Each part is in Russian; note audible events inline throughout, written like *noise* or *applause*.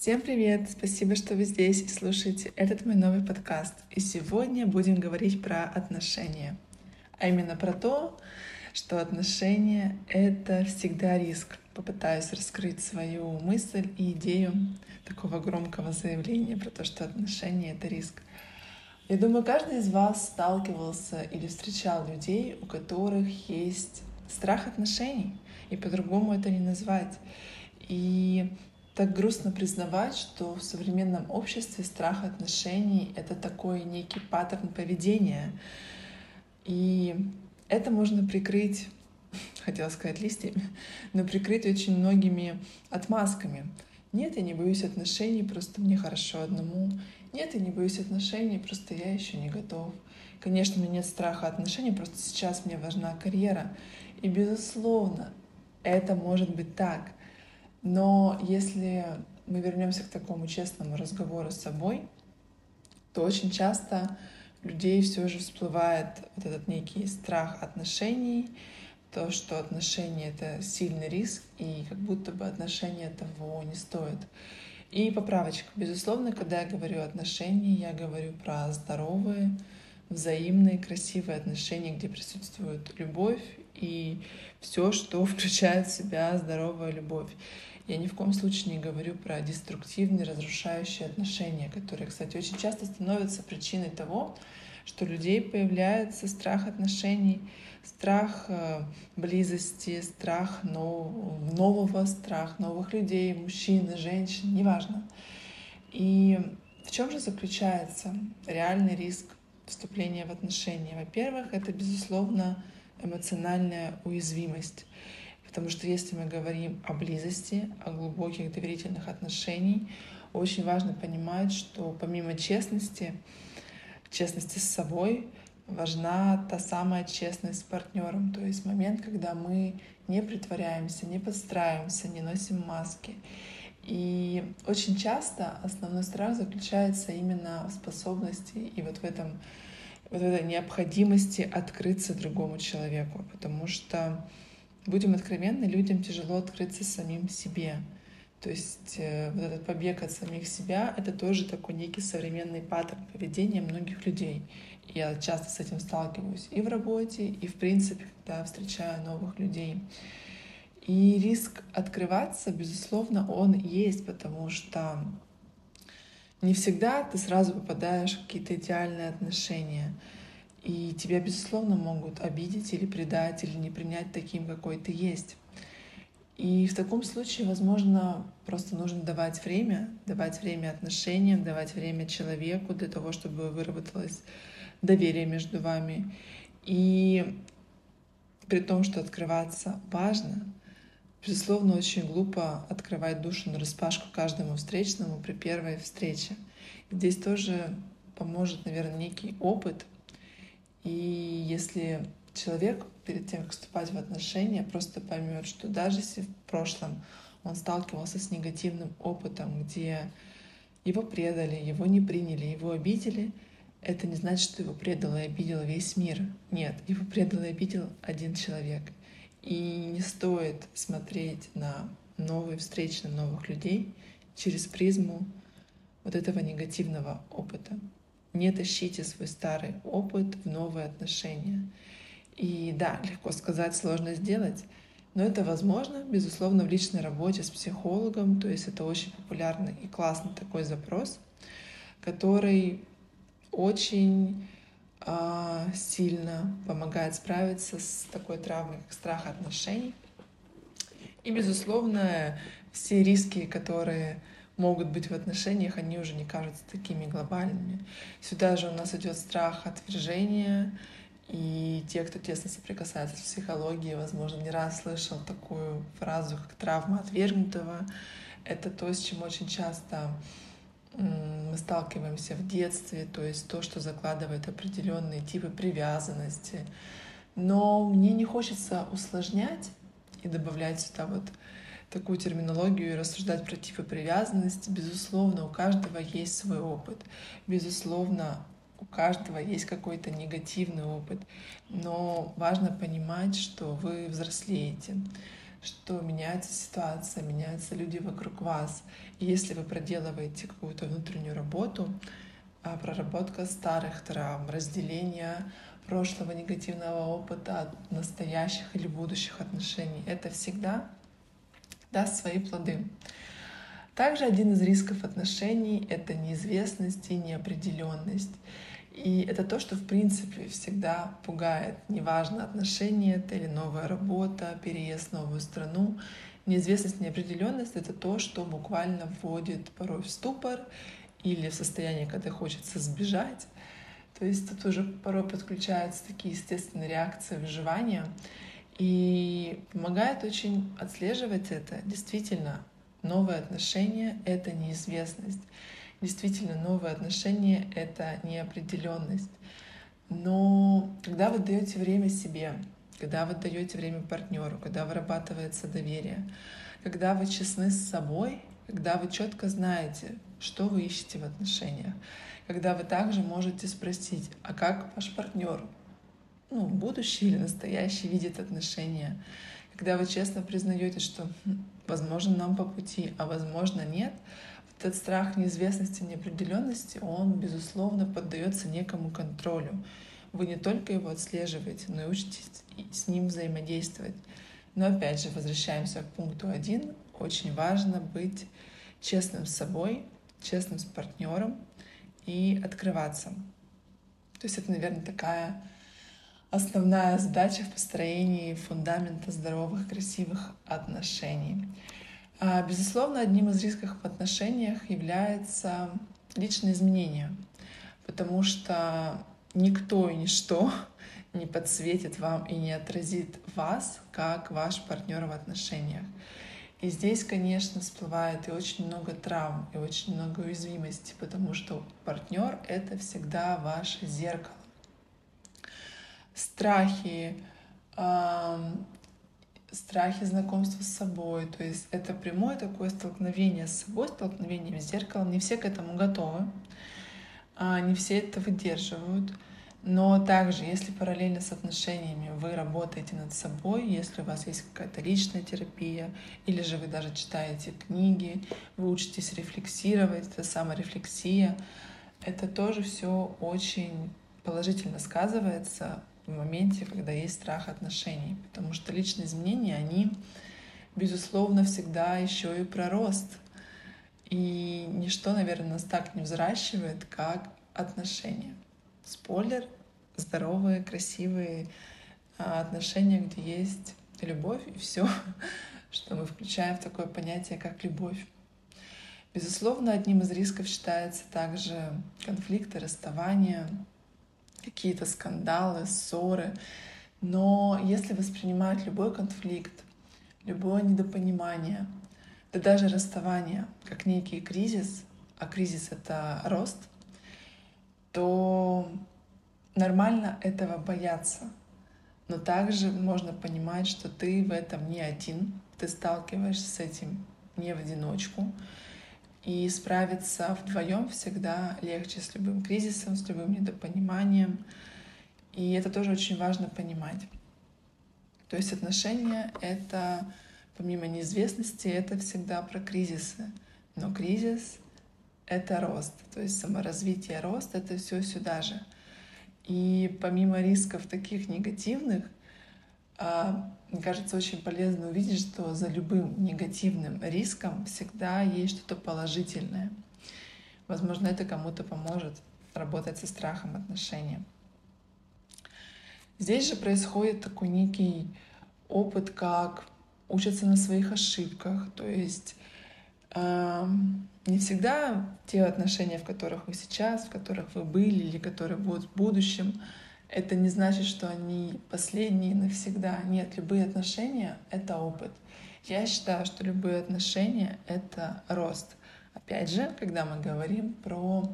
Всем привет! Спасибо, что вы здесь и слушаете этот мой новый подкаст. И сегодня будем говорить про отношения. А именно про то, что отношения — это всегда риск. Попытаюсь раскрыть свою мысль и идею такого громкого заявления про то, что отношения — это риск. Я думаю, каждый из вас сталкивался или встречал людей, у которых есть страх отношений, и по-другому это не назвать. И так грустно признавать, что в современном обществе страх отношений — это такой некий паттерн поведения. И это можно прикрыть, *laughs* хотела сказать листьями, но прикрыть очень многими отмазками. Нет, я не боюсь отношений, просто мне хорошо одному. Нет, я не боюсь отношений, просто я еще не готов. Конечно, у меня нет страха отношений, просто сейчас мне важна карьера. И, безусловно, это может быть так. Но если мы вернемся к такому честному разговору с собой, то очень часто людей все же всплывает вот этот некий страх отношений, то, что отношения — это сильный риск, и как будто бы отношения того не стоят. И поправочка. Безусловно, когда я говорю отношения, я говорю про здоровые, взаимные, красивые отношения, где присутствует любовь и все, что *laughs* включает в себя здоровая любовь. Я ни в коем случае не говорю про деструктивные, разрушающие отношения, которые, кстати, очень часто становятся причиной того, что у людей появляется страх отношений, страх э, близости, страх нового, страх новых людей, мужчин и женщин, неважно. И в чем же заключается реальный риск вступления в отношения? Во-первых, это, безусловно, эмоциональная уязвимость. Потому что если мы говорим о близости, о глубоких доверительных отношениях, очень важно понимать, что помимо честности, честности с собой, важна та самая честность с партнером, то есть момент, когда мы не притворяемся, не подстраиваемся, не носим маски. И очень часто основной страх заключается именно в способности и вот в этом вот этой необходимости открыться другому человеку, потому что, будем откровенны, людям тяжело открыться самим себе. То есть э, вот этот побег от самих себя — это тоже такой некий современный паттерн поведения многих людей. Я часто с этим сталкиваюсь и в работе, и в принципе, когда встречаю новых людей. И риск открываться, безусловно, он есть, потому что не всегда ты сразу попадаешь в какие-то идеальные отношения. И тебя, безусловно, могут обидеть или предать, или не принять таким, какой ты есть. И в таком случае, возможно, просто нужно давать время, давать время отношениям, давать время человеку для того, чтобы выработалось доверие между вами. И при том, что открываться важно, безусловно, очень глупо открывать душу на распашку каждому встречному при первой встрече. Здесь тоже поможет, наверное, некий опыт. И если человек перед тем, как вступать в отношения, просто поймет, что даже если в прошлом он сталкивался с негативным опытом, где его предали, его не приняли, его обидели, это не значит, что его предал и обидел весь мир. Нет, его предал и обидел один человек. И не стоит смотреть на новые встречи, на новых людей через призму вот этого негативного опыта. Не тащите свой старый опыт в новые отношения. И да, легко сказать, сложно сделать, но это возможно, безусловно, в личной работе с психологом. То есть это очень популярный и классный такой запрос, который очень сильно помогает справиться с такой травмой, как страх отношений. И, безусловно, все риски, которые могут быть в отношениях, они уже не кажутся такими глобальными. Сюда же у нас идет страх отвержения, и те, кто тесно соприкасается с психологией, возможно, не раз слышал такую фразу, как травма отвергнутого. Это то, с чем очень часто мы сталкиваемся в детстве, то есть то, что закладывает определенные типы привязанности. Но мне не хочется усложнять и добавлять сюда вот такую терминологию и рассуждать про типы привязанности. Безусловно, у каждого есть свой опыт. Безусловно, у каждого есть какой-то негативный опыт, но важно понимать, что вы взрослеете. Что меняется ситуация, меняются люди вокруг вас. И если вы проделываете какую-то внутреннюю работу, а, проработка старых травм, разделение прошлого негативного опыта от настоящих или будущих отношений, это всегда даст свои плоды. Также один из рисков отношений — это неизвестность и неопределенность. И это то, что в принципе всегда пугает. Неважно, отношения это или новая работа, переезд в новую страну. Неизвестность, неопределенность — это то, что буквально вводит порой в ступор или в состояние, когда хочется сбежать. То есть тут уже порой подключаются такие естественные реакции выживания. И помогает очень отслеживать это. Действительно, новые отношения — это неизвестность. Действительно, новые отношения — это неопределенность. Но когда вы даете время себе, когда вы даете время партнеру, когда вырабатывается доверие, когда вы честны с собой, когда вы четко знаете, что вы ищете в отношениях, когда вы также можете спросить, а как ваш партнер, ну, будущий или настоящий видит отношения, когда вы честно признаете, что, хм, возможно, нам по пути, а возможно, нет, этот страх неизвестности, неопределенности, он, безусловно, поддается некому контролю. Вы не только его отслеживаете, но и учитесь с ним взаимодействовать. Но опять же, возвращаемся к пункту один. Очень важно быть честным с собой, честным с партнером и открываться. То есть это, наверное, такая основная задача в построении фундамента здоровых, красивых отношений. А, безусловно, одним из рисков в отношениях является личное изменение, потому что никто и ничто *laughs* не подсветит вам и не отразит вас, как ваш партнер в отношениях. И здесь, конечно, всплывает и очень много травм, и очень много уязвимости, потому что партнер — это всегда ваше зеркало. Страхи, страхи знакомства с собой. То есть это прямое такое столкновение с собой, столкновение с зеркалом. Не все к этому готовы, а не все это выдерживают. Но также, если параллельно с отношениями вы работаете над собой, если у вас есть какая-то личная терапия, или же вы даже читаете книги, вы учитесь рефлексировать, это саморефлексия, это тоже все очень положительно сказывается в моменте, когда есть страх отношений. Потому что личные изменения, они, безусловно, всегда еще и про рост. И ничто, наверное, нас так не взращивает, как отношения. Спойлер, здоровые, красивые а, отношения, где есть любовь и все, *laughs* что мы включаем в такое понятие, как любовь. Безусловно, одним из рисков считается также конфликты, расставания, какие-то скандалы, ссоры. Но если воспринимать любой конфликт, любое недопонимание, да даже расставание как некий кризис, а кризис — это рост, то нормально этого бояться. Но также можно понимать, что ты в этом не один, ты сталкиваешься с этим не в одиночку, и справиться вдвоем всегда легче с любым кризисом, с любым недопониманием. И это тоже очень важно понимать. То есть отношения — это, помимо неизвестности, это всегда про кризисы. Но кризис — это рост. То есть саморазвитие, рост — это все сюда же. И помимо рисков таких негативных, мне кажется, очень полезно увидеть, что за любым негативным риском всегда есть что-то положительное. Возможно, это кому-то поможет работать со страхом отношения. Здесь же происходит такой некий опыт, как учатся на своих ошибках. То есть э, не всегда те отношения, в которых вы сейчас, в которых вы были или которые будут в будущем, это не значит, что они последние навсегда. Нет, любые отношения — это опыт. Я считаю, что любые отношения — это рост. Опять же, когда мы говорим про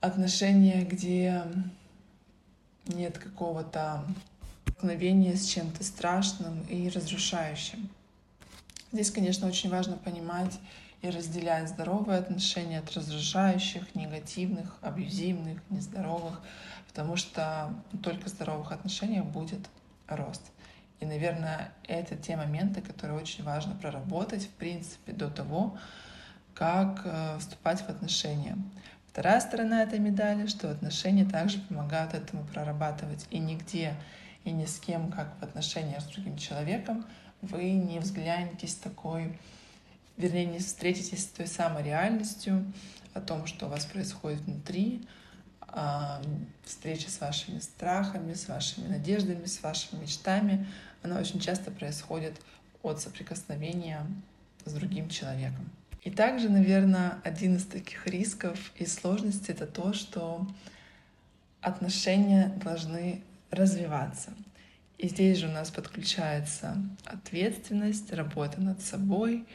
отношения, где нет какого-то столкновения с чем-то страшным и разрушающим. Здесь, конечно, очень важно понимать и разделять здоровые отношения от разрушающих, негативных, абьюзивных, нездоровых потому что только в здоровых отношениях будет рост. И, наверное, это те моменты, которые очень важно проработать, в принципе, до того, как э, вступать в отношения. Вторая сторона этой медали, что отношения также помогают этому прорабатывать. И нигде, и ни с кем, как в отношениях с другим человеком, вы не взглянетесь такой, вернее, не встретитесь с той самой реальностью о том, что у вас происходит внутри, а, встреча с вашими страхами, с вашими надеждами, с вашими мечтами, она очень часто происходит от соприкосновения с другим человеком. И также, наверное, один из таких рисков и сложностей — это то, что отношения должны развиваться. И здесь же у нас подключается ответственность, работа над собой,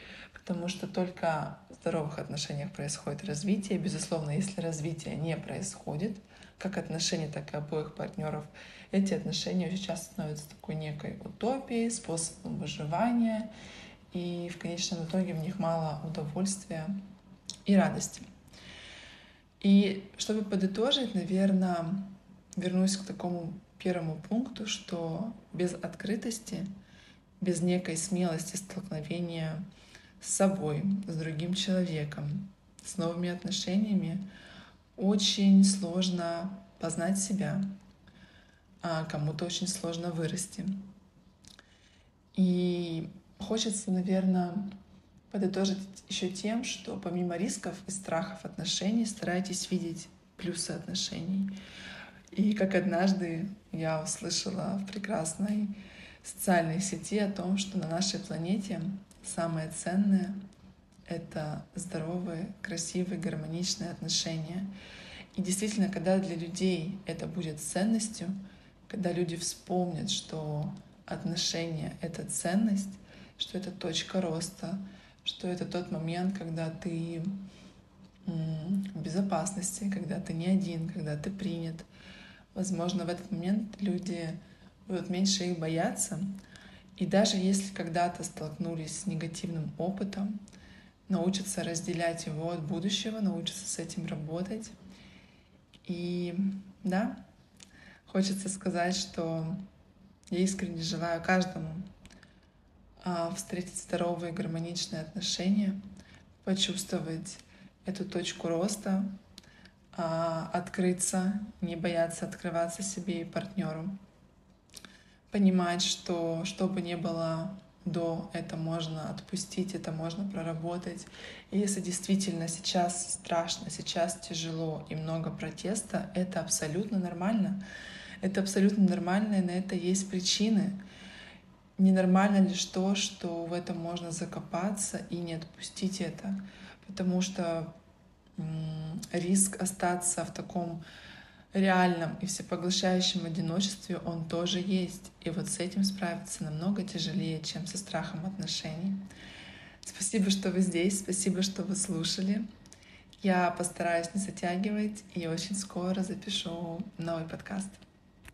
потому что только в здоровых отношениях происходит развитие. Безусловно, если развитие не происходит, как отношений, так и обоих партнеров, эти отношения часто становятся такой некой утопией, способом выживания, и в конечном итоге в них мало удовольствия и радости. И чтобы подытожить, наверное, вернусь к такому первому пункту, что без открытости, без некой смелости столкновения с собой, с другим человеком, с новыми отношениями, очень сложно познать себя, а кому-то очень сложно вырасти. И хочется, наверное, подытожить еще тем, что помимо рисков и страхов отношений старайтесь видеть плюсы отношений. И как однажды я услышала в прекрасной социальной сети о том, что на нашей планете самое ценное — это здоровые, красивые, гармоничные отношения. И действительно, когда для людей это будет ценностью, когда люди вспомнят, что отношения — это ценность, что это точка роста, что это тот момент, когда ты в безопасности, когда ты не один, когда ты принят. Возможно, в этот момент люди будут меньше их бояться. И даже если когда-то столкнулись с негативным опытом, научатся разделять его от будущего, научатся с этим работать. И да, хочется сказать, что я искренне желаю каждому а, встретить здоровые гармоничные отношения, почувствовать эту точку роста, а, открыться, не бояться открываться себе и партнеру, понимать, что что бы ни было до, это можно отпустить, это можно проработать. И если действительно сейчас страшно, сейчас тяжело и много протеста, это абсолютно нормально. Это абсолютно нормально, и на это есть причины. Ненормально лишь то, что в этом можно закопаться и не отпустить это, потому что риск остаться в таком реальном и всепоглощающем одиночестве, он тоже есть. И вот с этим справиться намного тяжелее, чем со страхом отношений. Спасибо, что вы здесь, спасибо, что вы слушали. Я постараюсь не затягивать и очень скоро запишу новый подкаст.